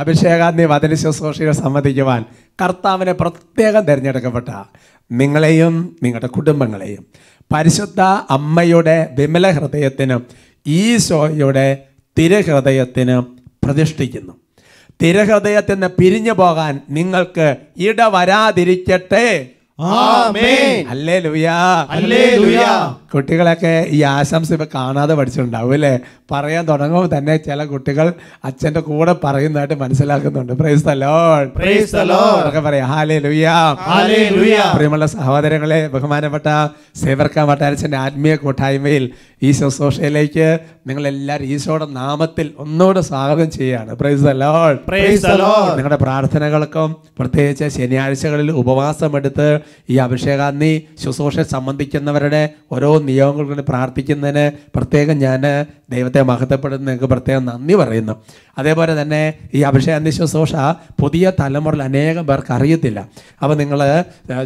അഭിഷേകാഗ്നി വചന ശുശ്രൂഷയിൽ സമ്മതിക്കുവാൻ കർത്താവിനെ പ്രത്യേകം തിരഞ്ഞെടുക്കപ്പെട്ട നിങ്ങളെയും നിങ്ങളുടെ കുടുംബങ്ങളെയും പരിശുദ്ധ അമ്മയുടെ വിമല ഹൃദയത്തിനും ഈശോയുടെ തിരഹൃദയത്തിനും പ്രതിഷ്ഠിക്കുന്നു. തിരഹൃദയത്തിൽ നിന്ന് പിരിഞ്ഞു പോകാൻ നിങ്ങൾക്ക് ഇടവരാതിരിക്കട്ടെ. കുട്ടികളൊക്കെ ഈ ആശംസ ഇപ്പൊ കാണാതെ പഠിച്ചിട്ടുണ്ടാവും അല്ലേ? പറയാൻ തുടങ്ങുമ്പോൾ തന്നെ ചില കുട്ടികൾ അച്ഛന്റെ കൂടെ പറയുന്നതായിട്ട് മനസ്സിലാക്കുന്നുണ്ട്. പ്രിയമുള്ള സഹോദരങ്ങളെ ബഹുമാനപ്പെട്ട സേവർക്കാൻ വട്ടാരച്ചന്റെ ആത്മീയ കൂട്ടായ്മയിൽ ഈ ശുശ്രൂഷയിലേക്ക് നിങ്ങൾ എല്ലാവരും ഈശോയുടെ നാമത്തിൽ ഒന്നുകൂടെ സ്വാഗതം ചെയ്യാണ്. നിങ്ങളുടെ പ്രാർത്ഥനകൾക്കും പ്രത്യേകിച്ച് ശനിയാഴ്ചകളിൽ ഉപവാസമെടുത്ത് ഈ അഭിഷേകാന്തി ശുശ്രൂഷ സംബന്ധിക്കുന്നവരുടെ ഓരോ നിയോഗങ്ങൾക്ക് വേണ്ടി പ്രാർത്ഥിക്കുന്നതിന് പ്രത്യേകം ഞാൻ ദൈവത്തെ മഹത്വപ്പെടുന്ന നിങ്ങൾക്ക് പ്രത്യേകം നന്ദി പറയുന്നു. അതേപോലെ തന്നെ ഈ അഭിഷേകാന്തി ശുശ്രൂഷ പുതിയ തലമുറയിൽ അനേകം പേർക്ക് അറിയത്തില്ല. അപ്പോൾ നിങ്ങൾ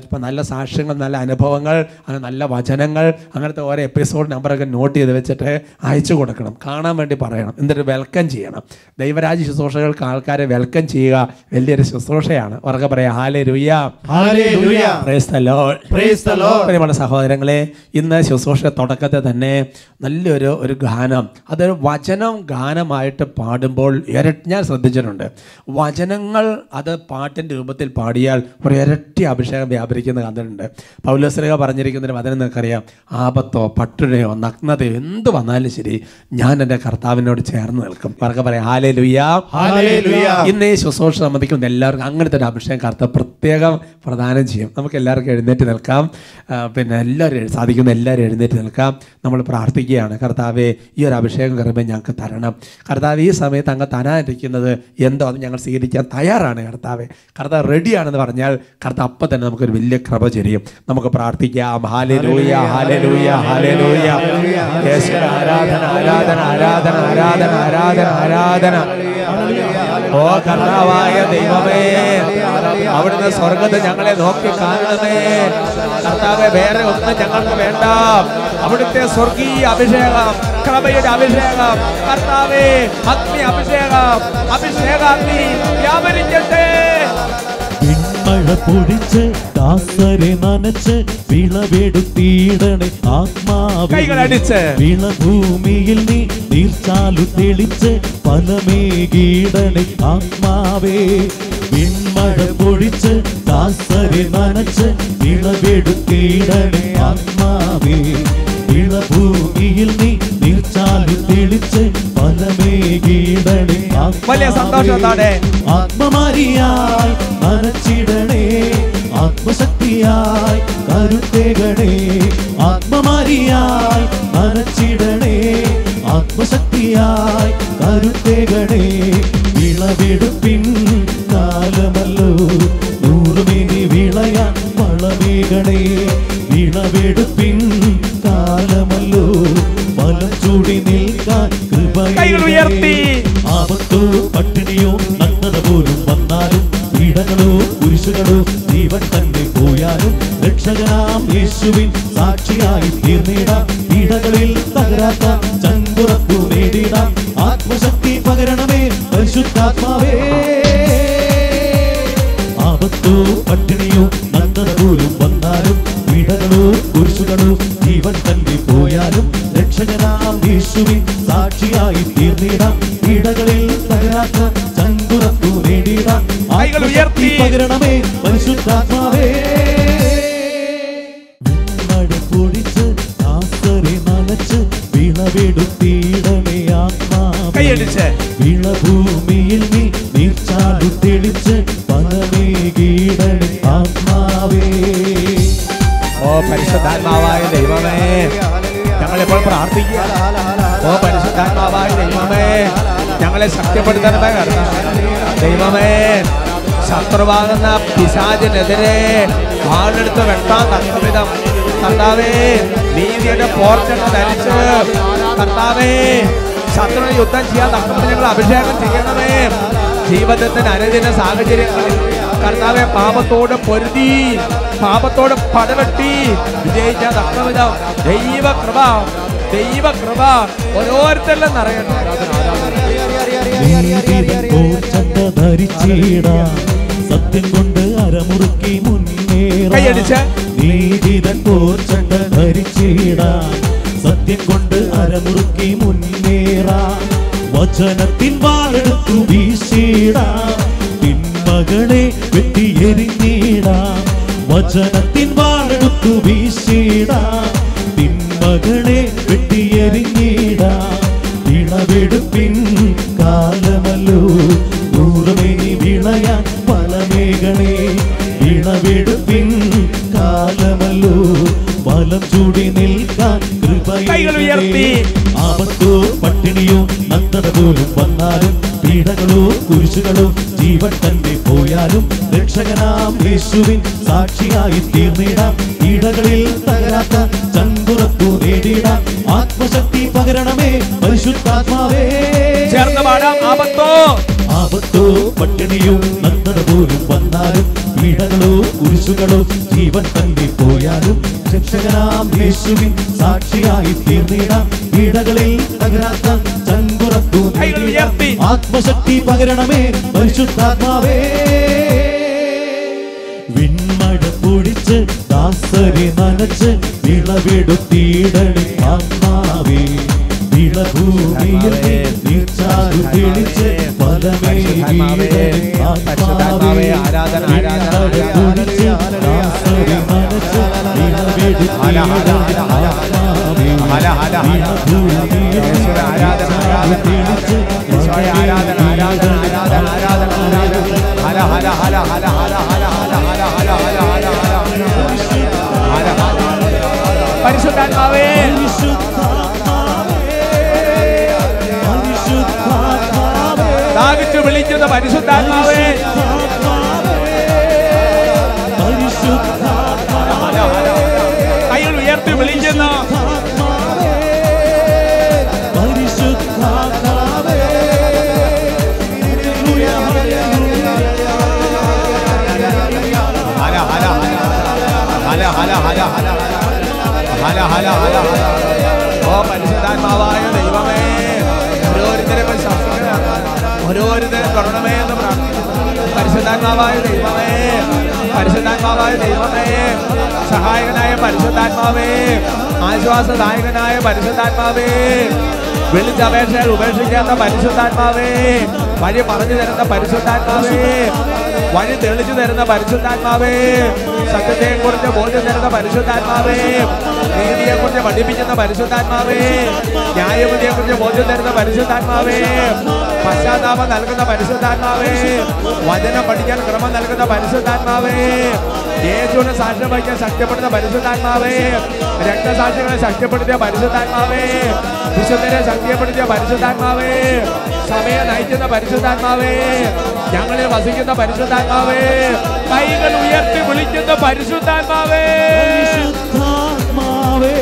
ഇപ്പം നല്ല സാക്ഷ്യങ്ങൾ നല്ല അനുഭവങ്ങൾ അങ്ങനെ നല്ല വചനങ്ങൾ അങ്ങനത്തെ ഓരോ എപ്പിസോഡ് നമ്പറൊക്കെ നോട്ട് ചെയ്ത് വെച്ചിട്ട് അയച്ചു കൊടുക്കണം. കാണാൻ വേണ്ടി പറയണം. എന്നിട്ട് വെൽക്കം ചെയ്യണം. ദൈവരാജ്യ ശുശ്രൂഷകൾക്ക് ആൾക്കാരെ വെൽക്കം ചെയ്യുക വലിയൊരു ശുശ്രൂഷയാണ്. ഉറക്കെ പറയാം ഹാലേ രുയ്യ ഹല്ലേലൂയ. Praise the Lord. Praise the Lord. പ്രിയമുള്ള സഹോദരങ്ങളെ ഇന്ന് ശുശ്രൂഷ തുടക്കത്തെ തന്നെ നല്ലൊരു ഒരു ഗാനം അതൊരു വചനം ഗാനമായിട്ട് പാടുമ്പോൾ ഇരട്ടി ഞാൻ ശ്രദ്ധിച്ചിട്ടുണ്ട്. വചനങ്ങൾ അത് പാട്ടിന്റെ രൂപത്തിൽ പാടിയാൽ ഒരു ഇരട്ടി അഭിഷേകം വ്യാപരിക്കുന്ന കണ്ടിട്ടുണ്ട്. പൗലോസ്ലിക പറഞ്ഞിരിക്കുന്നൊരു വചനം നിങ്ങൾക്കറിയാം. ആപത്തോ പട്ടിണിയോ നഗ്നതയോ എന്ത് വന്നാലും ശരി ഞാൻ എന്റെ കർത്താവിനോട് ചേർന്ന് നിൽക്കും. പറക്കെ പറയാം ഹാലേ ലുയാ ഇന്നേ ഈ ശുശ്രൂഷ സംബന്ധിക്കുന്ന എല്ലാവർക്കും അങ്ങനത്തെ ഒരു അഭിഷേകം കർത്താവ് പ്രത്യേകം പ്രദാനം ചെയ്യും. നമുക്ക് എല്ലാവർക്കും എഴുന്നേറ്റ് നിൽക്കാം. പിന്നെ എല്ലാവരും സാധിക്കുന്ന എല്ലാവരും എഴുന്നേറ്റ് നിൽക്കാം. നമ്മൾ പ്രാർത്ഥിക്കുകയാണ് കർത്താവെ ഈ ഒരു അഭിഷേകം കറിയുമ്പോൾ ഞങ്ങൾക്ക് തരണം. കർത്താവ് ഈ സമയത്ത് അങ്ങ് തരാനിരിക്കുന്നത് എന്തോ അത് ഞങ്ങൾ സ്വീകരിക്കാൻ തയ്യാറാണ് കർത്താവെ. കർത്താവ് റെഡിയാണെന്ന് പറഞ്ഞാൽ കർത്താവ് അപ്പം തന്നെ നമുക്കൊരു വലിയ കൃപ ചെരിയും. നമുക്ക് പ്രാർത്ഥിക്കാം ഹാലേ ലൂയ ഹാലേ ലൂയ ഹാലലൂയ ഹാലലൂയ. യേശുവേ, ആരാധന ആരാധന ആരാധന ആരാധന ആരാധന ആരാധന. ഓ കർത്താവായ ദൈവമേ അവിടുന്ന് സ്വർഗത്ത് ഞങ്ങളെ നോക്കി കാണണമേ കർത്താവെ വേറെ ഒന്നും ഞങ്ങൾക്ക് വേണ്ട. അവിടുത്തെ സ്വർഗീയ അഭിഷേകം കൃപയുടെ അഭിഷേകം. കർത്താവേ അഗ്നി അഭിഷേകം അഭിഷേകാഗ്നി വ്യാപരിക്കട്ടെ. പിന്മഴ പൊടിച്ച് ദാസരെ നനച്ച് വിളവെടുത്തിടണേ ആത്മാവേ കൈകളടിച്ച് വിളഭൂമിയിൽ നീ നീർച്ചാലു തെളിച്ച് ഫലമേകീടണേ ആത്മാവേ. വിൺമഴ പൊടിച്ച് ദാസരെ നനച്ച് വിളവെടുത്തിടണേ ആത്മാവേ. വിളഭൂമിയിൽ നീ നീർച്ചാലു തെളിച്ച് ഫലമേകീടണേ വലിയ സന്തോഷത്തോടെ ആത്മമാരിയായി മനച്ചിടണേ ആത്മശക്തിയായി കരുത്തേകണേ. ആത്മമാരിയായി മനച്ചിടണേ ആത്മശക്തിയായി കരുത്തേകണേ. വിളവെടുപ്പിൻ കാലമല്ലോ. നൂറുമിനി വിളയാൻ വളമേകണേ. വിളവെടുപ്പിൻ ഉയർത്തി. ആപത്തോ പട്ടിണിയോ നഗ്നത പോലും വന്നാലും പീഡകളോ കുരിശുകളോ ജീവൻ തന്നെ പോയാലും രക്ഷകനാം യേശുവിൻ സാക്ഷിയായി തീർന്നിടാം. പീഡകളിൽ തകരാത്ത ചങ്കുറപ്പു നേടിടാം. ആത്മശക്തി പകരണമേ പരിശുദ്ധാത്മാവേ. ആപത്തോ പട്ടിണിയോ നഗ്നത പോലും വന്നാലും പീഡകളോ കുരിശുകളോ ജീവൻ തന്നെ പോയാലും രക്ഷകനാം യേശുവിൻ സാക്ഷിയായി തീർന്നിടാം. പീഡകളിൽ തകരാത്ത ചങ്കുറപ്പു നേടിടാം. കൈകൾ ഉയർത്തി. പകരണമേ പരിശുദ്ധാത്മാവേ. പൊഴിച്ച് ആസരെ നനച്ച് വിളവെടുത്തിടമേ കൈയടിച്ച്. വിളഭൂമിയിൽ നീ നീർച്ചാടു തെളിച്ച് ഫലമേകീടണേ ആത്മാവേ. ഓ പരിശുദ്ധാത്മാവായ ദൈവമേ. ഞങ്ങളിപ്പോൾ പ്രാർത്ഥിക്കുക പരിശുദ്ധാത്മാവായ ദൈവമേ ഞങ്ങളെ ശക്തിപ്പെടുത്തണമേ കർത്താവേ. ദൈവമേ ശത്രുവാകുന്ന പിശാചിനെതിരെ വാളെടുത്ത് വെട്ടാൻ തക്കവിധം. കർത്താവേ നീതിയുടെ പോർച്ചകൾ ധരിച്ച്. കർത്താവേ ശത്രുവിനെ യുദ്ധം ചെയ്യാൻ തക്കവിധം ഞങ്ങൾ അഭിഷേകം ചെയ്യണമേ. ജീവിതത്തിന് അനുദിന സാഹചര്യങ്ങളിൽ കർത്താവെ പാപത്തോട് പൊരുതി പാപത്തോട് പടവെട്ടി വിജയിച്ച തക്കവിധം ദൈവകൃപ ദൈവ കൃപ ഓരോരുത്തരിലും ധരിച്ചിടാം സത്യം കൊണ്ട് അരമുറുക്കി. മുന്നേറാം. നീതിതൻ കോച്ചന്ത ധരിച്ചിടാം സത്യം കൊണ്ട് അരമുറുക്കി മുന്നേറാം. വചനത്തിൻ വാളെടുത്തു വീശിടാം. തിന്മകളെ വെട്ടിയെറിഞ്ഞിടാം. വചനത്തിൻ വാളെടുത്തു വീശിടാം. തിന്മകളെ വെട്ടിയെറിഞ്ഞിടാ. വിളവെടുപ്പിൻ കാലമല്ലോ. നൂറുമേനി വിളയാൻ ഫലമേകണേ. വിളവെടുപ്പിൻ കാലമല്ലോ. വലം ചൂടി നിൽക്കാൻ കൃപയുയർത്തി. ആപത്തോ പട്ടിണിയോ നഗ്നത പോലും വന്നാലും പീഡകളോ കുരിശുകളോ ജീവൻ തന്നെ പോയാലും രക്ഷകനാം യേശുവിൻ സാക്ഷിയായി തീർന്നിടാം. പീഡകളിൽ തകരാത്ത ആത്മശക്തി പകരണമേ പരിശുദ്ധാത്മാവേ. ചേർന്ന് പാടാം ആപത്തോ. ആപത്തോ പട്ടിണിയോ നഗ്നത പോലും വന്നാലും പീഡകളോ കുരിശുകളോ ജീവൻ തങ്ങി പോയാലും രക്ഷകനാം യേശുവിൻ സാക്ഷിയായി തീർന്നിടാം. പീഡകളിൽ തകരാത്ത ചങ്കുറത്തു. ആത്മശക്തി പകരണമേ പരിശുദ്ധാത്മാവേ. വിൺമഴ പൊടിച്ച് ദാസരി നനച്ച് വിളവെടുത്തിടണി ആത്മാവേ ഭൂമിയിൽ നീർച്ചാലു തെളിച്ച് പദമേ ആത്മാവേ ആരാധന ആരാധന പരിശുദ്ധാത്മാവേ നയിക്കുന്ന പരിശുദ്ധാത്മാവേ കൈകൾ ഉയർത്തി ഹല ഓ പരിശുദ്ധാത്മാവായ ദൈവമേ ഓരോരുത്തരെ ഓരോരുത്തരെ തുടരണമേ എന്ന് പ്രാർത്ഥിക്കുന്നു. പരിശുദ്ധാത്മാവായ ദൈവമേ പരിശുദ്ധാത്മാവായ ദൈവമേ സഹായകനായ പരിശുദ്ധാത്മാവേ ആശ്വാസദായകനായ പരിശുദ്ധാത്മാവേ വിളിച്ചപേക്ഷകൾ ഉപേക്ഷിക്കാത്ത പരിശുദ്ധാത്മാവേ വഴി പറഞ്ഞു തരുന്ന പരിശുദ്ധാത്മാവേ വഴി തെളിച്ചു തരുന്ന പരിശുദ്ധാത്മാവേ സത്യത്തെക്കുറിച്ച് ബോധ്യം തരുന്ന പരിശുദ്ധാത്മാവേ നീതിയെ കുറിച്ച് പഠിപ്പിക്കുന്ന പരിശുദ്ധാത്മാവേ കുറിച്ച് ബോധ്യം തരുന്ന പരിശുദ്ധാത്മാവേ പശ്ചാത്താപം നൽകുന്ന പരിശുദ്ധാത്മാവേ വചനം പഠിക്കാൻ ക്രമം നൽകുന്ന പരിശുദ്ധാത്മാവേ യേശുവിനെ സാക്ഷ്യം വഹിക്കാൻ ശക്തിപ്പെടുന്ന പരിശുദ്ധാത്മാവേ രക്തസാക്ഷികളെ ശക്തിപ്പെടുത്തിയ പരിശുദ്ധാത്മാവേ വിശുദ്ധരെ ശക്തിപ്പെടുത്തിയ പരിശുദ്ധാത്മാവേ സഭയെ നയിക്കുന്ന പരിശുദ്ധാത്മാവേ ഞങ്ങളെ വസിക്കുന്ന പരിശുദ്ധാത്മാവേ കൈകൾ ഉയർത്തി വിളിക്കുന്ന പരിശുദ്ധാത്മാവേ. പരിശുദ്ധാത്മാവേ.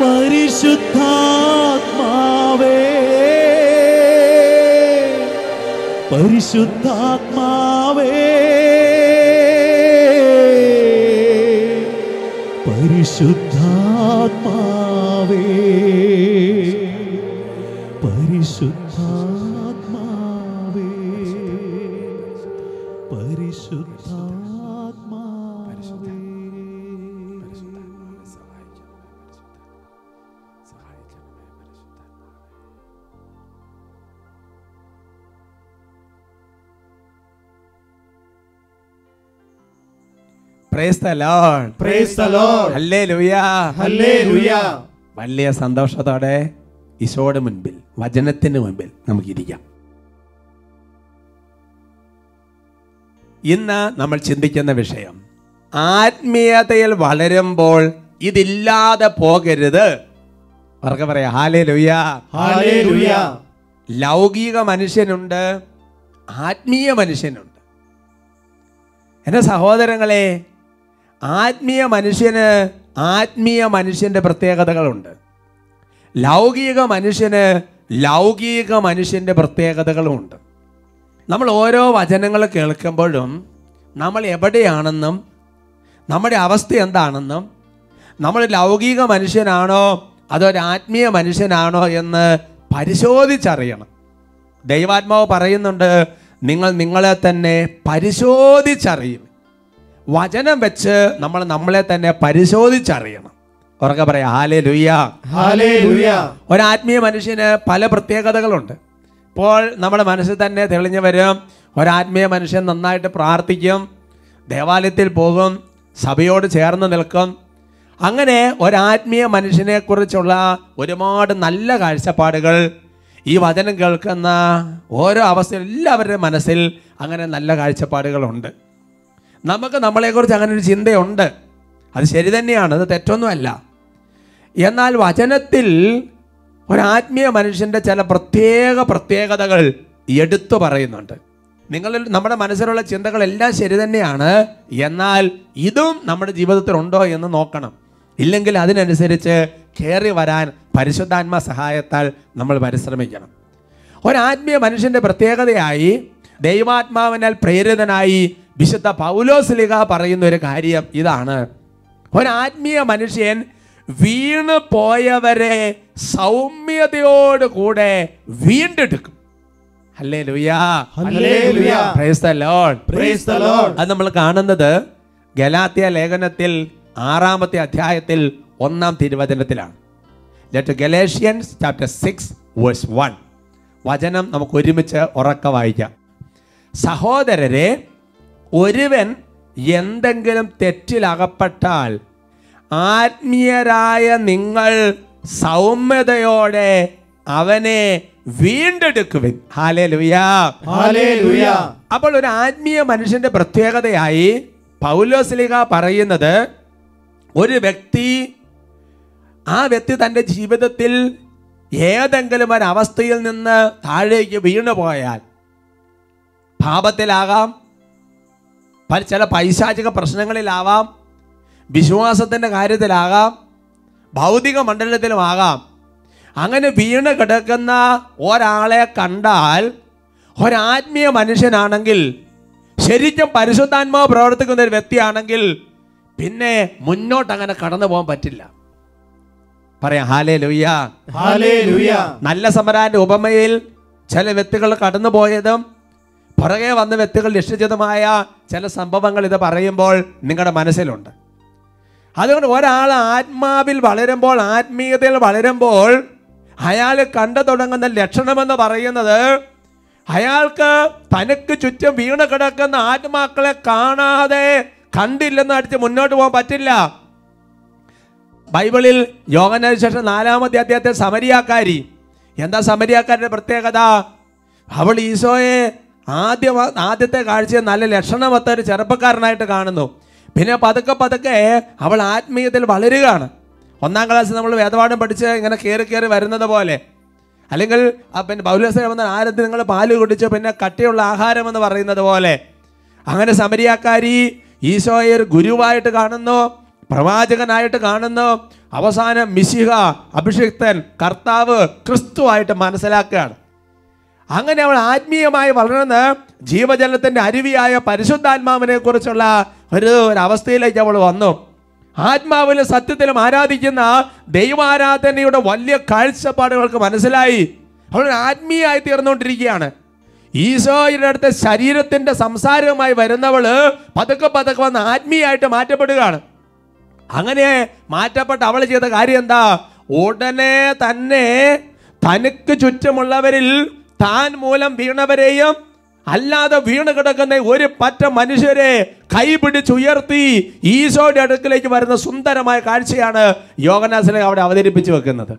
പരിശുദ്ധാത്മാവേ. പരിശുദ്ധാത്മാവേ. പരിശുദ്ധാത്മാവേ The Lord praise Lord hallelujah hallelujah വലിയ സന്തോഷത്തോടെ ഈശോയുടെ മുൻപിൽ വചനത്തിന് മുൻപിൽ നമുക്ക് നമുക്കിരിക്കാം. ഇന്ന് നമ്മൾ ചിന്തിക്കുന്ന വിഷയം ആത്മീയതയിൽ വളരുമ്പോൾ ഇതില്ലാതെ പോകരുത്. അവർക്ക് പറയാം ഹാലേ Hallelujah. ലൗകിക മനുഷ്യനുണ്ട് ആത്മീയ മനുഷ്യനുണ്ട്. എന്റെ സഹോദരങ്ങളെ ആത്മീയ മനുഷ്യന് ആത്മീയ മനുഷ്യന്റെ പ്രത്യേകതകളുണ്ട്. ലൗകിക മനുഷ്യന് ലൗകിക മനുഷ്യന്റെ പ്രത്യേകതകളുമുണ്ട്. നമ്മൾ ഓരോ വചനങ്ങൾ കേൾക്കുമ്പോഴും നമ്മൾ എവിടെയാണെന്നും നമ്മുടെ അവസ്ഥ എന്താണെന്നും നമ്മൾ ലൗകിക മനുഷ്യനാണോ അതോ ഒരു ആത്മീയ മനുഷ്യനാണോ എന്ന് പരിശോധിച്ചറിയണം. ദൈവാത്മാവ് പറയുന്നുണ്ട് നിങ്ങൾ നിങ്ങളെ തന്നെ പരിശോധിച്ചറിയും. വചനം വെച്ച് നമ്മൾ നമ്മളെ തന്നെ പരിശോധിച്ചറിയണം. ഉറക്കെ പറയാം ഹാലേ ലുയ്യ ഒരു ഒരാത്മീയ മനുഷ്യന് പല പ്രത്യേകതകളുണ്ട്. ഇപ്പോൾ നമ്മുടെ മനസ്സിൽ തന്നെ തെളിഞ്ഞു വരും ഒരാത്മീയ മനുഷ്യൻ നന്നായിട്ട് പ്രാർത്ഥിക്കും ദേവാലയത്തിൽ പോകും സഭയോട് ചേർന്ന് നിൽക്കും. അങ്ങനെ ഒരാത്മീയ മനുഷ്യനെക്കുറിച്ചുള്ള ഒരുപാട് നല്ല കാഴ്ചപ്പാടുകൾ ഈ വചനം കേൾക്കുന്ന ഓരോ അവസ്ഥയിൽ എല്ലാവരുടെയും മനസ്സിൽ അങ്ങനെ നല്ല കാഴ്ചപ്പാടുകളുണ്ട്. നമുക്ക് നമ്മളെക്കുറിച്ച് അങ്ങനെ ഒരു ചിന്തയുണ്ട്. അത് ശരി തന്നെയാണ് അത് തെറ്റൊന്നുമല്ല. എന്നാൽ വചനത്തിൽ ഒരാത്മീയ മനുഷ്യന്റെ ചില പ്രത്യേക പ്രത്യേകതകൾ എടുത്തു പറയുന്നുണ്ട്. നിങ്ങൾ നമ്മുടെ മനസ്സിലുള്ള ചിന്തകളെല്ലാം ശരി തന്നെയാണ്. എന്നാൽ ഇതും നമ്മുടെ ജീവിതത്തിൽ ഉണ്ടോ എന്ന് നോക്കണം. ഇല്ലെങ്കിൽ അതിനനുസരിച്ച് കയറി വരാൻ പരിശുദ്ധാത്മ സഹായത്താൽ നമ്മൾ പരിശ്രമിക്കണം. ഒരാത്മീയ മനുഷ്യന്റെ പ്രത്യേകതയായി ദൈവാത്മാവിനാൽ പ്രേരിതനായി വിശുദ്ധ പൗലോസ്ലിഹ പറയുന്ന ഒരു കാര്യം ഇതാണ്. ഒരാത്മീയ മനുഷ്യൻ വീണ് പോയവരെ സൗമ്യതയോടുകൂടെ വീണ്ടെടുക്കും. അത് നമ്മൾ കാണുന്നത് ഗലാത്തിയ ലേഖനത്തിൽ ആറാമത്തെ അധ്യായത്തിൽ ഒന്നാം തിരുവചനത്തിലാണ്. Let Galatians chapter six verse one വചനം നമുക്ക് ഒരുമിച്ച് ഉറക്ക വായിക്കാം. സഹോദരരെ ഒരുവൻ എന്തെങ്കിലും തെറ്റിലകപ്പെട്ടാൽ ആത്മീയരായ നിങ്ങൾ സൗമ്യതയോടെ അവനെ വീണ്ടെടുക്കുവിൻ. ഹാലേ ലുയാ ഹല്ലേലൂയ അപ്പോൾ ഒരു ആത്മീയ മനുഷ്യന്റെ പ്രത്യേകതയായി പൗലോസ്ലിക പറയുന്നത് ഒരു വ്യക്തി ആ വ്യക്തി തന്റെ ജീവിതത്തിൽ ഏതെങ്കിലും ഒരവസ്ഥയിൽ നിന്ന് താഴേക്ക് വീണുപോയാൽ പാപത്തിലാകാം ചില പൈശാചിക പ്രശ്നങ്ങളിലാവാം വിശ്വാസത്തിന്റെ കാര്യത്തിലാകാം ഭൗതിക മണ്ഡലത്തിലുമാകാം. അങ്ങനെ വീണ് കിടക്കുന്ന ഒരാളെ കണ്ടാൽ ഒരാത്മീയ മനുഷ്യനാണെങ്കിൽ ശരിക്കും പരിശുദ്ധാത്മാവ് പ്രവർത്തിക്കുന്ന ഒരു വ്യക്തിയാണെങ്കിൽ പിന്നെ മുന്നോട്ട് അങ്ങനെ കടന്നു പോകാൻ പറ്റില്ല. പറയാം ഹാലേ ലുയ്യ നല്ല സമരാന്റെ ഉപമയിൽ ചില വ്യക്തികൾ കടന്നു പോയതും പുറകെ വന്ന വ്യക്തികൾ രക്ഷിച്ചതുമായ ചില സംഭവങ്ങൾ ഇത് പറയുമ്പോൾ നിങ്ങളുടെ മനസ്സിലുണ്ട്. അതുകൊണ്ട് ഒരാൾ ആത്മാവിൽ വളരുമ്പോൾ ആത്മീയതയിൽ വളരുമ്പോൾ അയാൾ കണ്ടു തുടങ്ങുന്ന ലക്ഷണമെന്ന് പറയുന്നത് അയാൾക്ക് തനിക്ക് ചുറ്റും വീണ് കിടക്കുന്ന ആത്മാക്കളെ കാണാതെ കണ്ടില്ലെന്ന് അടിച്ച് മുന്നോട്ട് പോകാൻ പറ്റില്ല. ബൈബിളിൽ യോഗനു ശേഷം നാലാമത്തെ അദ്ദേഹത്തെ സമരിയാക്കാരി. എന്താ സമരിയാക്കാരുടെ പ്രത്യേകത? അവൾ ഈശോയെ ആദ്യ ആദ്യത്തെ കാഴ്ചയെ നല്ല ലക്ഷണമൊത്ത ഒരു ചെറുപ്പക്കാരനായിട്ട് കാണുന്നു. പിന്നെ പതുക്കെ പതുക്കെ അവൾ ആത്മീയത്തിൽ വളരുകയാണ്. ഒന്നാം ക്ലാസ്സിൽ നമ്മൾ വേദപാഠം പഠിച്ച് ഇങ്ങനെ കയറി കയറി വരുന്നത് പോലെ. അല്ലെങ്കിൽ പിന്നെ പൗലോസ വന്ന ആരത്തിൽ നിങ്ങൾ പാൽ കുടിച്ച് പിന്നെ കട്ടിയുള്ള ആഹാരം എന്ന് പറയുന്നത് പോലെ. അങ്ങനെ സമരിയാക്കാരി ഈശോയെ ഒരു ഗുരുവായിട്ട് കാണുന്നു പ്രവാചകനായിട്ട് കാണുന്നു. അവസാനം മിശിഹ അഭിഷിക്തൻ കർത്താവ് ക്രിസ്തുവായിട്ട് മനസ്സിലാക്കുകയാണ്. അങ്ങനെ അവൾ ആത്മീയമായി വളർന്ന് ജീവജലത്തിന്റെ അരുവിയായ പരിശുദ്ധാത്മാവിനെ കുറിച്ചുള്ള ഒരു ഒരവസ്ഥയിലേക്ക് അവൾ വന്നു. ആത്മാവിലും സത്യത്തിലും ആരാധിക്കുന്ന ദൈവാരാധനയുടെ വലിയ കാഴ്ചപ്പാടുകൾക്ക് മനസ്സിലായി. അവൾ ആത്മീയമായി തീർന്നുകൊണ്ടിരിക്കുകയാണ്. ഈശോയുടെ അടുത്ത ശരീരത്തിന്റെ സംസാരവുമായി വരുന്നവൾ പതുക്കെ പതുക്കെ വന്ന് ആത്മീയമായിട്ട് മാറ്റപ്പെടുകയാണ്. അങ്ങനെ മാറ്റപ്പെട്ട അവൾ ചെയ്ത കാര്യം എന്താ? ഉടനെ തന്നെ തനിക്ക് ചുറ്റുമുള്ളവരിൽ താൻ മൂലം വീണവരെയും അല്ലാതെ വീണ് കിടക്കുന്ന ഒരു പറ്റ മനുഷ്യരെ കൈപിടിച്ചുയർത്തി ഈശോയുടെ അടുക്കിലേക്ക് വരുന്ന സുന്ദരമായ കാഴ്ചയാണ് യോഗനാസിനെ അവിടെ അവതരിപ്പിച്ചു വെക്കുന്നത്.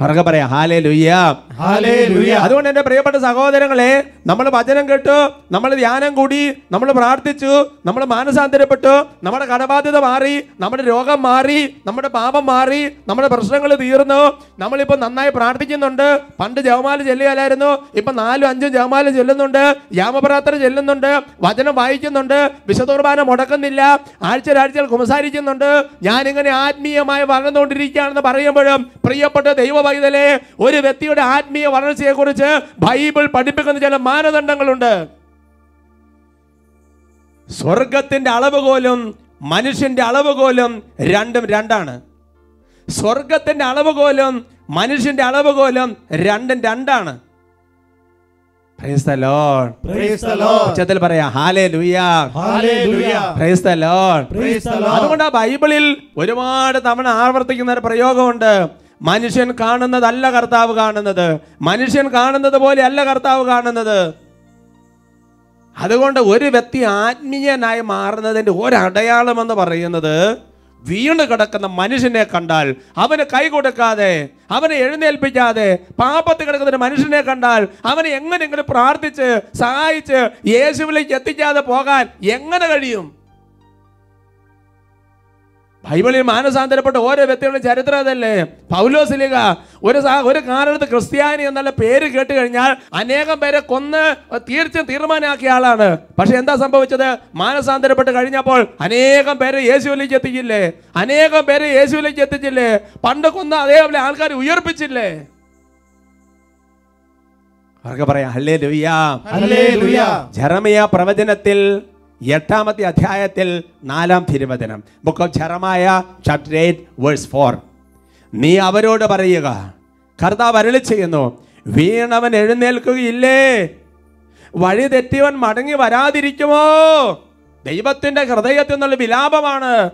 ഉറക്കെ പറയാം. ഹാലേ ലുയ്യ അതുകൊണ്ട് എന്റെ പ്രിയപ്പെട്ട സഹോദരങ്ങളെ നമ്മൾ വചനം കേട്ടു നമ്മൾ ധ്യാനം കൂടി നമ്മൾ പ്രാർത്ഥിച്ചു നമ്മൾ മാനസാന്തരപ്പെട്ടു നമ്മുടെ കടബാധ്യത മാറി നമ്മുടെ രോഗം മാറി നമ്മുടെ പാപം മാറി നമ്മുടെ പ്രശ്നങ്ങൾ തീർന്നു. നമ്മളിപ്പോൾ നന്നായി പ്രാർത്ഥിക്കുന്നുണ്ട്. പണ്ട് ജവമാല ചെല്ലുകയല്ലായിരുന്നു. ഇപ്പം നാലും അഞ്ചും ജവമാല ചെല്ലുന്നുണ്ട്. യാമപ്രാർത്ഥന ചെല്ലുന്നുണ്ട്. വചനം വായിക്കുന്നുണ്ട്. വിശുദ്ധുർബാന മുടക്കുന്നില്ല. ആഴ്ചയാഴ്ചകൾ കുമസാരിക്കുന്നുണ്ട് ഞാനിങ്ങനെ ആത്മീയമായി വളർന്നുകൊണ്ടിരിക്കുകയാണെന്ന് പറയുമ്പോഴും പ്രിയപ്പെട്ട ദൈവ പൈതലെ ഒരു വ്യക്തിയുടെ ആത്മീയ വളർച്ചയെക്കുറിച്ച് ബൈബിൾ പഠിപ്പിക്കുന്ന ചില മാനദണ്ഡങ്ങളുണ്ട്. സ്വർഗത്തിന്റെ അളവുകോലും മനുഷ്യന്റെ അളവുകോലും രണ്ടും രണ്ടാണ്. സ്വർഗത്തിന്റെ അളവുകോലും മനുഷ്യന്റെ അളവുകോലും രണ്ടും രണ്ടാണ്. ഉച്ചത്തിൽ പറയാ. അതുകൊണ്ട് ആ ബൈബിളിൽ ഒരുപാട് തവണ ആവർത്തിക്കുന്ന ഒരു പ്രയോഗമുണ്ട്. മനുഷ്യൻ കാണുന്നതല്ല കർത്താവ് കാണുന്നത്. മനുഷ്യൻ കാണുന്നത് പോലെ അല്ല കർത്താവ് കാണുന്നത്. അതുകൊണ്ട് ഒരു വ്യക്തി ആത്മീയനായി മാറുന്നതിന്റെ ഒരടയാളം എന്ന് പറയുന്നത് വീണ് കിടക്കുന്ന മനുഷ്യനെ കണ്ടാൽ അവന് കൈ കൊടുക്കാതെ അവനെ എഴുന്നേൽപ്പിക്കാതെ പാപത്തിൽ കിടക്കുന്ന മനുഷ്യനെ കണ്ടാൽ അവനെ എങ്ങനെയെങ്കിലും പ്രാർത്ഥിച്ച് സഹായിച്ച് യേശുവിലേക്ക് എത്തിക്കാതെ പോകാൻ എങ്ങനെ കഴിയും? ബൈബിളിൽ മാനസാന്തരപ്പെട്ട ഓരോ വ്യക്തികളുടെ ചരിത്രം അതല്ലേ? പൗലോസിലിക ഒരു ഒരു കാലത്ത് ക്രിസ്ത്യാനി എന്നുള്ള പേര് കേട്ട് കഴിഞ്ഞാൽ അനേകം പേരെ കൊന്ന് തീർച്ചയായും തീരുമാനമാക്കിയ ആളാണ്. പക്ഷെ എന്താ സംഭവിച്ചത്? മാനസാന്തരപ്പെട്ട് കഴിഞ്ഞപ്പോൾ അനേകം പേരെ യേശുവിലേക്ക് എത്തിച്ചില്ലേ? അനേകം പേരെ യേശുവിലേക്ക് എത്തിച്ചില്ലേ? പണ്ട് കൊന്ന അതേപോലെ ആൾക്കാർ ഉയർപ്പിച്ചില്ലേ? അവർക്ക് പറയാം? ജെറമിയ പ്രവചനത്തിൽ എട്ടാമത്തെ അധ്യായത്തിൽ നാലാം തിരുവചനം. Book of Jeremiah chapter eight verse four നീ അവരോട് പറയുക കർത്താവ് അരളി ചെയ്യുന്നു വീണവൻ എഴുന്നേൽക്കുകയില്ലേ? വഴി തെറ്റിയവൻ മടങ്ങി വരാതിരിക്കുമോ? ദൈവത്തിന്റെ ഹൃദയത്തിൽ നിന്നുള്ള വിലാപമാണ്.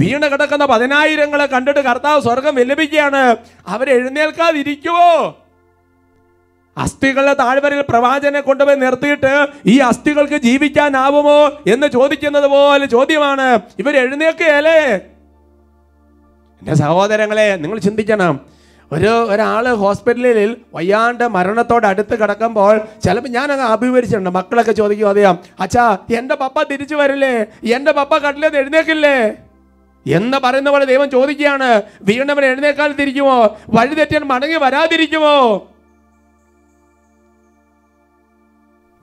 വീണ് കിടക്കുന്ന പതിനായിരങ്ങളെ കണ്ടിട്ട് കർത്താവ് സ്വർഗം വിലപിക്കുകയാണ്. അവരെഴുന്നേൽക്കാതിരിക്കുമോ അസ്ഥികളുടെ താഴ്വരയിൽ പ്രവാചനെ കൊണ്ടുപോയി നിർത്തിയിട്ട് ഈ അസ്ഥികൾക്ക് ജീവിക്കാനാവുമോ എന്ന് ചോദിക്കുന്നത് പോലെ ചോദ്യമാണ്. ഇവർ എഴുന്നേക്കുകയല്ലേ എന്റെ സഹോദരങ്ങളെ നിങ്ങൾ ചിന്തിക്കണം. ഒരു ഒരാൾ ഹോസ്പിറ്റലിൽ വയ്യാണ്ട് മരണത്തോട് അടുത്ത് കിടക്കുമ്പോൾ ചിലപ്പോൾ ഞാൻ അങ്ങ് അഭിമുഖീകരിച്ചിട്ടുണ്ട്. മക്കളൊക്കെ ചോദിക്കും അതെയാം? അച്ഛാ എന്റെ പപ്പ തിരിച്ചു വരില്ലേ? എന്റെ പപ്പ കട്ടിലേത് എഴുന്നേക്കില്ലേ? എന്ന് പറയുന്ന പോലെ ദൈവം ചോദിക്കുകയാണ്. വീണവൻ എഴുന്നേക്കാൽ തിരിക്കുമോ? വഴി തെറ്റിയാൻ മടങ്ങി വരാതിരിക്കുമോ?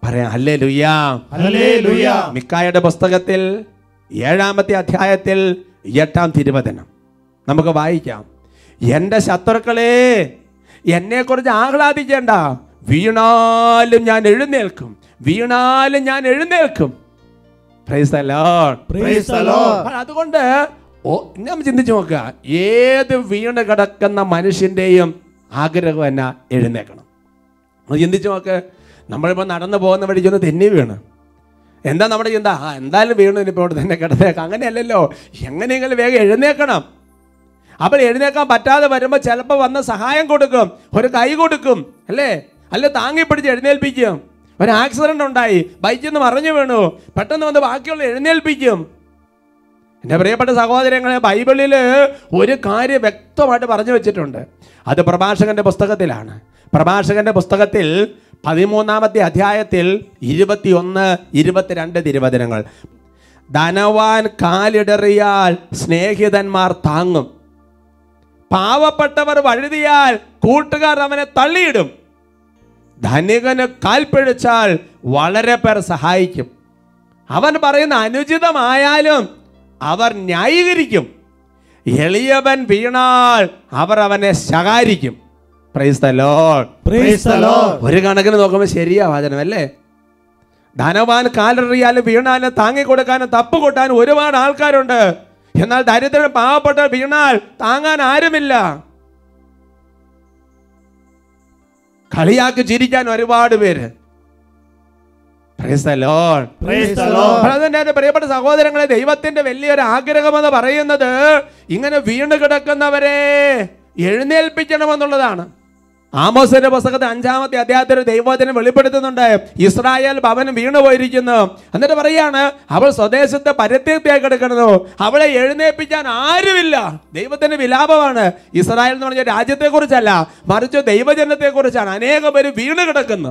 പറയാം അല്ലേ Hallelujah. മിക്കായുടെ പുസ്തകത്തിൽ ഏഴാമത്തെ അധ്യായത്തിൽ എട്ടാം തിരുവചനം. നമുക്ക് വായിക്കാം. എന്റെ ശത്രുക്കളെ എന്നെക്കുറിച്ച് ആഹ്ലാദിക്കേണ്ട. വീണാലും ഞാൻ എഴുന്നേൽക്കും. വീണാലും ഞാൻ എഴുന്നേൽക്കും. അതുകൊണ്ട് ഞാൻ ചിന്തിച്ചു നോക്കുക. ഏത് വീണ് കിടക്കുന്ന മനുഷ്യന്റെയും ആഗ്രഹം എന്നാ എഴുന്നേക്കണം ചിന്തിച്ചു നോക്ക്. നമ്മളിപ്പോൾ നടന്നു പോകുന്ന വഴി ചെന്ന് തെന്നി വീണ്. എന്താ നമ്മുടെ ചിന്ത? ആ എന്തായാലും വീണു ഇനിയിപ്പോൾ അവിടെ തന്നെ കിടന്നേക്കാം. അങ്ങനെയല്ലല്ലോ. എങ്ങനെയെങ്കിലും വേഗം എഴുന്നേക്കണം. അപ്പോൾ എഴുന്നേക്കാൻ പറ്റാതെ വരുമ്പോൾ ചിലപ്പോൾ വന്ന സഹായം കൊടുക്കും. ഒരു കൈ കൊടുക്കും. അല്ലേ? അല്ലെ താങ്ങി പിടിച്ച് എഴുന്നേൽപ്പിക്കും. ഒരു ആക്സിഡന്റ് ഉണ്ടായി. ബൈക്കിൽ നിന്ന് മറിഞ്ഞു വീണു. പെട്ടെന്ന് വന്ന് ബാക്കിയുള്ള എഴുന്നേൽപ്പിക്കും. എന്റെ പ്രിയപ്പെട്ട സഹോദരങ്ങളെ ബൈബിളിൽ ഒരു കാര്യം വ്യക്തമായിട്ട് പറഞ്ഞു വെച്ചിട്ടുണ്ട്. അത് പ്രഭാഷകന്റെ പുസ്തകത്തിലാണ്. പ്രഭാഷകന്റെ പുസ്തകത്തിൽ പതിമൂന്നാമത്തെ അധ്യായത്തിൽ ഇരുപത്തിയൊന്ന് ഇരുപത്തിരണ്ട് തിരുവചനങ്ങൾ. ധനവാൻ കാലിടറിയാൽ സ്നേഹിതന്മാർ താങ്ങും. പാവപ്പെട്ടവർ വഴുതിയാൽ കൂട്ടുകാർ അവനെ തള്ളിയിടും. ധനികന് കാൽപ്പിഴിച്ചാൽ വളരെ പേർ സഹായിക്കും. അവൻ പറയുന്ന അനുചിതമായാലും അവർ ന്യായീകരിക്കും. എളിയവൻ വീണാൽ അവർ അവനെ ശകാരിക്കും. ഒരു കണക്കിന് നോക്കുമ്പോൾ ശരിയാ വചനം അല്ലേ? ധനവാൻ കാലെറിയാലും വീണാലും താങ്ങിക്കൊടുക്കാനും തപ്പ് കൊട്ടാനും ഒരുപാട് ആൾക്കാരുണ്ട്. എന്നാൽ ദരിദ്രൻ പാവപ്പെട്ട വീണാൽ താങ്ങാൻ ആരുമില്ല. കളിയാക്കി ചിരിക്കാൻ ഒരുപാട് പേര്. പ്രിയപ്പെട്ട സഹോദരങ്ങളെ ദൈവത്തിന്റെ വലിയൊരു ആഗ്രഹം എന്ന് പറയുന്നത് ഇങ്ങനെ വീണ് കിടക്കുന്നവരെ എഴുന്നേൽപ്പിക്കണമെന്നുള്ളതാണ്. ആമോസിന്റെ പുസ്തകത്തിൽ അഞ്ചാമത്തെ അധ്യായത്തിൽ ദൈവത്തിന് ദൈവവചനം വെളിപ്പെടുത്തുന്നുണ്ട്. ഇസ്രായേൽ ഭവനം വീണുപോയിരിക്കുന്നു. എന്നിട്ട് പറയാണ് അവൾ സ്വദേശത്തെ പരിത്യക്തിയായി കിടക്കുന്നു. അവളെ എഴുന്നേൽപ്പിക്കാൻ ആരുമില്ല. ദൈവത്തിന്റെ വിലാപമാണ്. ഇസ്രായേൽ എന്ന് പറഞ്ഞ രാജ്യത്തെ കുറിച്ചല്ല മറിച്ച് ദൈവജനത്തെ കുറിച്ചാണ് അനേകം പേര് വീണ് കിടക്കുന്നു.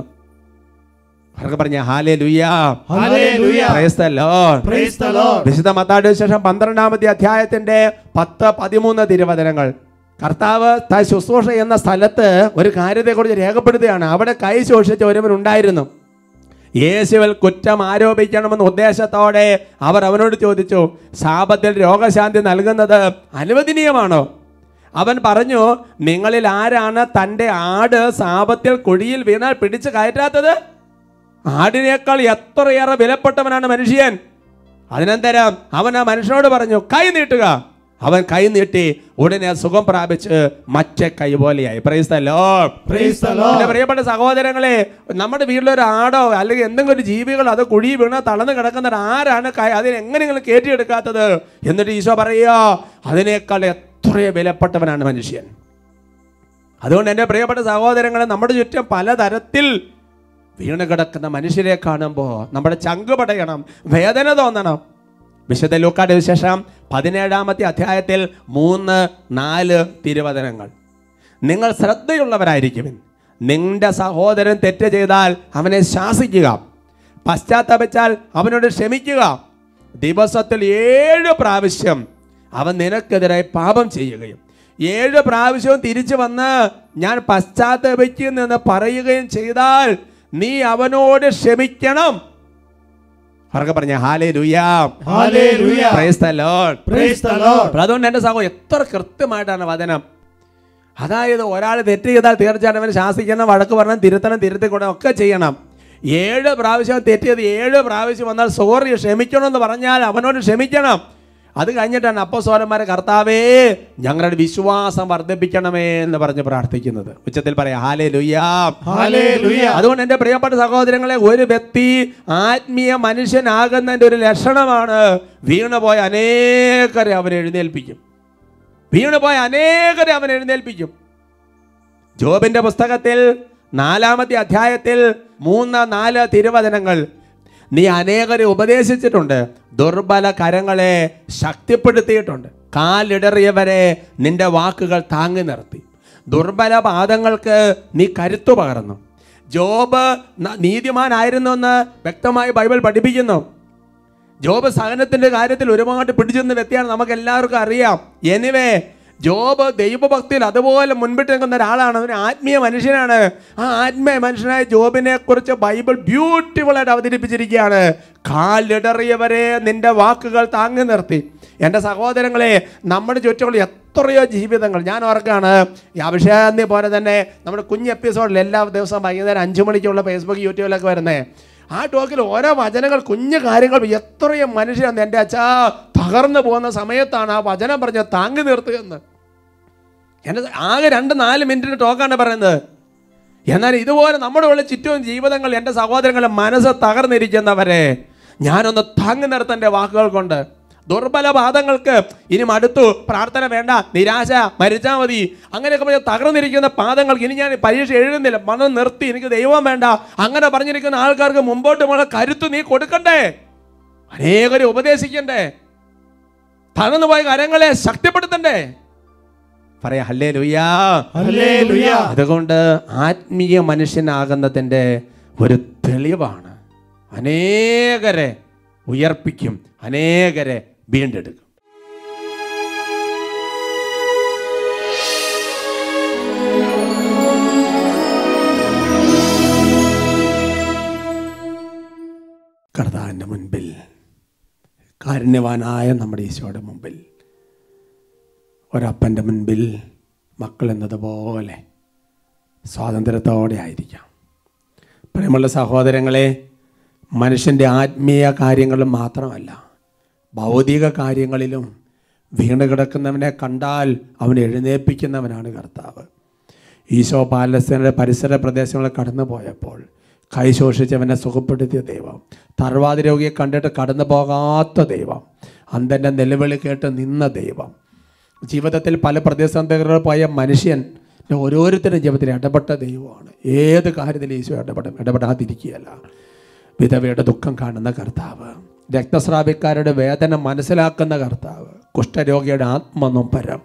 അവർക്ക് പറഞ്ഞ ഹാലേ ലുയ്യാ Hallelujah. Praise the Lord. Praise the Lord. വിശുദ്ധ മത്തായുടെ ശേഷം പന്ത്രണ്ടാമത്തെ അധ്യായത്തിന്റെ പത്ത് പതിമൂന്ന് തിരുവചനങ്ങൾ. കർത്താവ് ശുശ്രൂഷ എന്ന സ്ഥലത്ത് ഒരു കാര്യത്തെക്കുറിച്ച് രേഖപ്പെടുത്തുകയാണ്. അവിടെ കൈ ശോഷിച്ച ഒരുവൻ ഉണ്ടായിരുന്നു. യേശുവിൽ കുറ്റം ആരോപിക്കണമെന്ന ഉദ്ദേശത്തോടെ അവർ അവനോട് ചോദിച്ചു ശാപത്തിൽ രോഗശാന്തി നൽകുന്നത് അനുവദനീയമാണോ? അവൻ പറഞ്ഞു നിങ്ങളിൽ ആരാണ് തന്റെ ആട് ശാപത്തിൽ കുഴിയിൽ വീണാൽ പിടിച്ചു കയറ്റാത്തത്? ആടിനേക്കാൾ എത്രയേറെ വിലപ്പെട്ടവനാണ് മനുഷ്യൻ. അതിനന്തരം അവൻ ആ മനുഷ്യനോട് പറഞ്ഞു കൈ നീട്ടുക. അവൻ കൈ നീട്ടി ഉടനെ സുഖം പ്രാപിച്ച് മറ്റേ കൈ പോലെയായി. എന്റെ പ്രിയപ്പെട്ട സഹോദരങ്ങളെ നമ്മുടെ വീട്ടിലൊരു ആടോ അല്ലെങ്കിൽ എന്തെങ്കിലും ഒരു ജീവികളോ അത് കുഴി വീണ തളർന്ന് കിടക്കുന്ന ആരാണ് കൈ- അതിനെ നിങ്ങൾ കയറ്റിയെടുക്കാത്തത് എന്നിട്ട് ഈശോ പറയോ അതിനേക്കാൾ എത്രയോ വിലപ്പെട്ടവനാണ് മനുഷ്യൻ. അതുകൊണ്ട് എന്റെ പ്രിയപ്പെട്ട സഹോദരങ്ങളെ നമ്മുടെ ചുറ്റും പലതരത്തിൽ വീണ് കിടക്കുന്ന മനുഷ്യരെ കാണുമ്പോൾ നമ്മുടെ ചങ്ക് പടയണം വേദന തോന്നണം. വിശുദ്ധ ലൂക്കാട് വിശേഷം പതിനേഴാമത്തെ അധ്യായത്തിൽ മൂന്ന് നാല് തിരുവചനങ്ങൾ. നിങ്ങൾ ശ്രദ്ധയുള്ളവരായിരിക്കുവിൻ. നിന്റെ സഹോദരൻ തെറ്റ് ചെയ്താൽ അവനെ ശാസിക്കുക. പശ്ചാത്തപിച്ചാൽ അവനോട് ക്ഷമിക്കുക. ദിവസത്തിൽ ഏഴ് പ്രാവശ്യം അവൻ നിനക്കെതിരെ പാപം ചെയ്യുകയും ഏഴ് പ്രാവശ്യവും തിരിച്ചു വന്ന് ഞാൻ പശ്ചാത്തപിക്കുന്നെന്ന് പറയുകയും ചെയ്താൽ നീ അവനോട് ക്ഷമിക്കണം. The Lord. അപ്പോൾ അതുകൊണ്ട് എന്റെ സഹോ എത്ര കൃത്യമായിട്ടാണ് വചനം. അതായത് ഒരാൾ തെറ്റ് ചെയ്താൽ തീർച്ചയായിട്ടും അവൻ ശാസിക്കണം വഴക്ക് പറഞ്ഞാൽ തിരുത്തണം തിരുത്തിക്കൂടണം ഒക്കെ ചെയ്യണം. ഏഴ് പ്രാവശ്യം തെറ്റിയത് ഏഴ് പ്രാവശ്യം വന്നാൽ സോറി ക്ഷമിക്കണം എന്ന് പറഞ്ഞാൽ അവനോട് ക്ഷമിക്കണം. അത് കഴിഞ്ഞിട്ടാണ് അപ്പസോലന്മാരെ കർത്താവേ ഞങ്ങളുടെ വിശ്വാസം വർദ്ധിപ്പിക്കണമേ എന്ന് പറഞ്ഞ് പ്രാർത്ഥിക്കുന്നത്. ഉച്ചത്തിൽ പറയാം ഹാലേ ലുയാ. അതുകൊണ്ട് എന്റെ പ്രിയപ്പെട്ട സഹോദരങ്ങളെ ഒരു വ്യക്തി ആത്മീയ മനുഷ്യനാകുന്നതിന്റെ ഒരു ലക്ഷണമാണ് വീണുപോയ അനേകരെ അവൻ എഴുന്നേൽപ്പിക്കും. വീണുപോയ അനേകരെ അവൻ എഴുന്നേൽപ്പിക്കും. ജോബിന്റെ പുസ്തകത്തിൽ നാലാമത്തെ അധ്യായത്തിൽ മൂന്ന് നാല് തിരുവചനങ്ങൾ നീ അനേകരെ ഉപദേശിച്ചിട്ടുണ്ട്. ദുർബല കരങ്ങളെ ശക്തിപ്പെടുത്തിയിട്ടുണ്ട്. കാലിടറിയവരെ നിന്റെ വാക്കുകൾ താങ്ങി നിർത്തി. ദുർബല പാദങ്ങൾക്ക് നീ കരുത്തു പകർന്നു. ജോബ് നീതിമാനായിരുന്നു എന്ന് വ്യക്തമായി ബൈബിൾ പഠിപ്പിക്കുന്നു. ജോബ് സഹനത്തിന്റെ കാര്യത്തിൽ ഒരുപാട് പിടിച്ചെന്ന വ്യക്തിയാണ് നമുക്ക് എല്ലാവർക്കും അറിയാം. എനിവേ ജോബ് ദൈവഭക്തിയിൽ അതുപോലെ മുൻപിട്ട് നിൽക്കുന്ന ഒരാളാണ്. അവന് ആത്മീയ മനുഷ്യനാണ്. ആ ആത്മീയ മനുഷ്യനായ ജോബിനെ കുറിച്ച് ബൈബിൾ ബ്യൂട്ടിഫുൾ ആയിട്ട് അവതരിപ്പിച്ചിരിക്കുകയാണ്. കാലിടറിയവരെ നിന്റെ വാക്കുകൾ താങ്ങി നിർത്തി. എന്റെ സഹോദരങ്ങളെ നമ്മുടെ ചുറ്റുമുള്ള എത്രയോ ജീവിതങ്ങൾ ഞാൻ ഓർക്കാണ് ഈ അഭിഷേകാന്തി പോലെ തന്നെ നമ്മുടെ കുഞ്ഞ് എപ്പിസോഡിൽ എല്ലാ ദിവസവും വൈകുന്നേരം അഞ്ചു മണിക്കുള്ള ഫേസ്ബുക്ക് യൂട്യൂബിലൊക്കെ വരുന്നത് ആ ടോക്കിൽ ഓരോ വചനങ്ങൾ കുഞ്ഞു കാര്യങ്ങൾ എത്രയും മനുഷ്യരാണ് എന്റെ അച്ഛാ തകർന്നു പോകുന്ന സമയത്താണ് ആ വചനം പറഞ്ഞ താങ്ങി നിർത്തുകയെന്ന്. എന്റെ ആകെ രണ്ട് നാല് മിനിറ്റിന്റെ ടോക്കാണ് പറയുന്നത്. എന്നാൽ ഇതുപോലെ നമ്മുടെ ഉള്ള ചുറ്റും ജീവിതങ്ങൾ എന്റെ സഹോദരങ്ങളെ മനസ്സ് തകർന്നിരിക്കുന്നവരെ ഞാനൊന്ന് താങ്ങി നിർത്തന്റെ വാക്കുകൾ കൊണ്ട്. ദുർബല പാദങ്ങൾക്ക്. ഇനി മടുത്തു. പ്രാർത്ഥന വേണ്ട. നിരാശ. മരിച്ചാൽ മതി. അങ്ങനെയൊക്കെ പറഞ്ഞ് തകർന്നിരിക്കുന്ന പാദങ്ങൾക്ക് ഇനി ഞാൻ പരീക്ഷ എഴുതുന്നില്ല. മനം നിർത്തി. എനിക്ക് ദൈവം വേണ്ട. അങ്ങനെ പറഞ്ഞിരിക്കുന്ന ആൾക്കാർക്ക് മുമ്പോട്ട് പോണ കരുത്ത് നീ കൊടുക്കണ്ടേ? അനേകരെ ഉപദേശിക്കണ്ടേ? തകർന്നു പോയ കരങ്ങളെ ശക്തിപ്പെടുത്തണ്ടേ? പറയാ ഹല്ലേ ലുയാ അതുകൊണ്ട് ആത്മീയ മനുഷ്യനാകുന്നതിന്റെ ഒരു തെളിവാണ്. അനേകരെ ഉയർപ്പിക്കും. അനേകരെ വീണ്ടെടുക്കും. കർത്താവിന്റെ മുൻപിൽ കാരുണ്യവാനായ നമ്മുടെ ഈശോയുടെ മുമ്പിൽ ഒരപ്പന്റെ മുൻപിൽ മക്കൾ എന്നതുപോലെ സ്വാതന്ത്ര്യത്തോടെ ആയിരിക്കാം. പ്രിയമുള്ള സഹോദരങ്ങളെ മനുഷ്യന്റെ ആത്മീയ കാര്യങ്ങളും മാത്രമല്ല ഭൗതിക കാര്യങ്ങളിലും വീണ് കിടക്കുന്നവനെ കണ്ടാൽ അവൻ എഴുന്നേൽപ്പിക്കുന്നവനാണ് കർത്താവ്. ഈശോ പാലസ്തീനയുടെ പരിസര പ്രദേശങ്ങളിൽ കടന്നു പോയപ്പോൾ കൈ ശോഷിച്ചവനെ സുഖപ്പെടുത്തിയ ദൈവം. തർവാദ രോഗിയെ കണ്ടിട്ട് കടന്നു പോകാത്ത ദൈവം. അന്തന്റെ നിലവിളി കേട്ട് നിന്ന ദൈവം. ജീവിതത്തിൽ പല പ്രതിസന്ധികളിൽ പോയ മനുഷ്യൻ ഓരോരുത്തരും ജീവിതത്തിൽ ഇടപെട്ട ദൈവമാണ്. ഏത് കാര്യത്തിലും ഈശോ ഇടപെടും ഇടപെടാതിരിക്കുകയല്ല. വിധവയുടെ ദുഃഖം കാണുന്ന കർത്താവ്. രക്തസ്രാവിക്കാരുടെ വേദന മനസ്സിലാക്കുന്ന കർത്താവ് കുഷ്ഠരോഗിയുടെ ആത്മനൊമ്പരം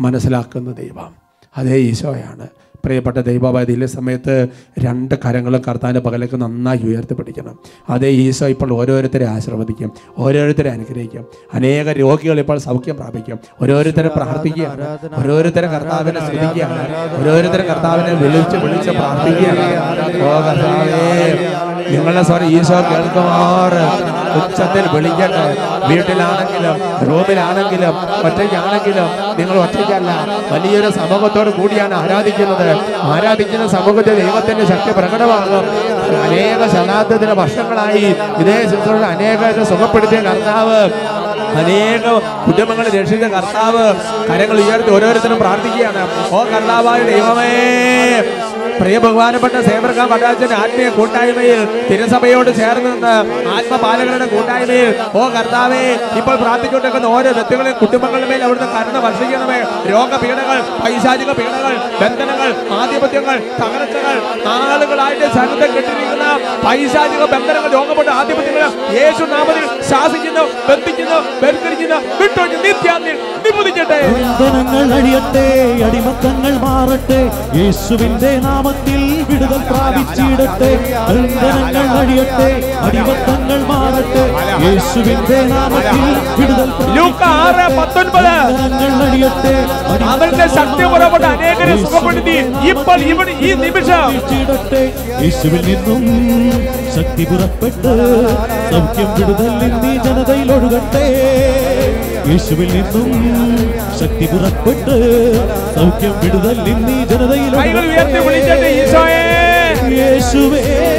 മനസ്സിലാക്കുന്ന ദൈവം. അതേ ഈശോയാണ്. പ്രിയപ്പെട്ട ദൈവവേദിയിലെ സമയത്ത് രണ്ട് കരങ്ങളും കർത്താവിന്റെ പകലേക്ക് നന്നായി ഉയർത്തിപ്പിടിക്കണം. അതേ ഈശോ ഇപ്പോൾ ഓരോരുത്തരെ ആശീർവദിക്കും ഓരോരുത്തരെ അനുഗ്രഹിക്കും. അനേക രോഗികൾ ഇപ്പോൾ സൗഖ്യം പ്രാപിക്കും. ഓരോരുത്തരെ പ്രാർത്ഥിക്കുകയാണ്. ഓരോരുത്തരെ കർത്താവിനെ ശ്രദ്ധിക്കുകയാണ് ഓരോരുത്തരെ കർത്താവിനെ വിളിച്ച് വിളിച്ച് പ്രാർത്ഥിക്കുകയാണ്. ഓ കർത്താവേ നിങ്ങളുടെ സ്വരം ഈശോ കേൾക്കുമാറ്. ഉച്ചത്തിൽ വിളിക്കട്ടെ. വീട്ടിലാണെങ്കിലും റൂമിലാണെങ്കിലും ഒറ്റയ്ക്കാണെങ്കിലും നിങ്ങൾ ഒറ്റയ്ക്കല്ല. വലിയൊരു സമൂഹത്തോട് കൂടിയാണ് ആരാധിക്കുന്നത്. ആരാധിക്കുന്ന സമൂഹത്തിൽ ദൈവത്തിന്റെ ശക്തി പ്രകടമാകും. അനേക ശതാബ്ദത്തിന് വർഷങ്ങളായി ഇതേ ശുശ്രൂഷ അനേകരെ സുഖപ്പെടുത്തിയ കർത്താവ് അനേക കുടുംബങ്ങൾ രക്ഷിച്ച കർത്താവ് കരങ്ങൾ ഉയർത്തി ഓരോരുത്തരും പ്രാർത്ഥിക്കുകയാണ്. ഓ കർത്താവായ ദൈവമേ പ്രിയ ബഹുമാനപ്പെട്ട സേവർഗ പട്ടാച്ചന്റെ ആത്മീയ കൂട്ടായ്മയിൽ തിരുസഭയോട് ചേർന്ന് നിന്ന് ആത്മപാലകരുടെ കൂട്ടായ്മയിൽ ഓ കർത്താവേ ഇപ്പോൾ പ്രാർത്ഥിച്ചുകൊണ്ടിരിക്കുന്ന ഓരോ വ്യക്തികളെയും കുടുംബങ്ങളുടെ മേൽ അവിടുന്ന് കരുണ വർഷിക്കണമേ രോഗപീഠകൾ പൈശാചിക പീഠകൾ ബന്ധനങ്ങൾ ആധിപത്യങ്ങൾ തകർച്ചകൾ നാളുകളായിട്ട് ശരീരത്തെ കെട്ടിരിക്കുന്ന. പൈശാചിക ബന്ധനങ്ങൾ രോഗപ്പെട്ട ആധിപത്യങ്ങൾ യേശു നാമത്തിൽ ശാസിക്കുന്നു ബന്ധിക്കുന്നു ബന്ധിക്കുന്നു വിട്ടൊഴിഞ്ഞ് നിത്യാന്തി നിബുദിക്കട്ടെ ബന്ധനങ്ങൾ അഴിയട്ടെ അടിമത്തങ്ങൾ മാറട്ടെ യേശുവിന്റെ നാമത്തിൽ വിടുതൽ പ്രാപിച്ചിടട്ടെ. ബന്ധനങ്ങൾ അഴിയട്ടെ അടിമത്തങ്ങൾ മാറട്ടെ യേശുവിന്റെ നാമത്തിൽ വിടുതൽ ആറ് പത്തൊൻപത്. അഴിയട്ടെ അവരുടെ ശക്തി പുറപ്പെട്ട അനേകരെ സുഖപ്പെടുത്തി. ഇപ്പോൾ ഇവിടെ ഈ നിമിഷം യേശുവിൽ നിന്നും ശക്തി പുറപ്പെട്ട് സൗഖ്യം വിടുതൽ എന്നീ ജനതയിൽ ഒഴുകട്ടെ. യേശുവിൽ നിന്നും ശക്തി പുറപ്പെട്ട് സൗഖ്യം വിടുതൽ എന്നീ ജനതയിൽ ഈശോയെ. യേശുവേ.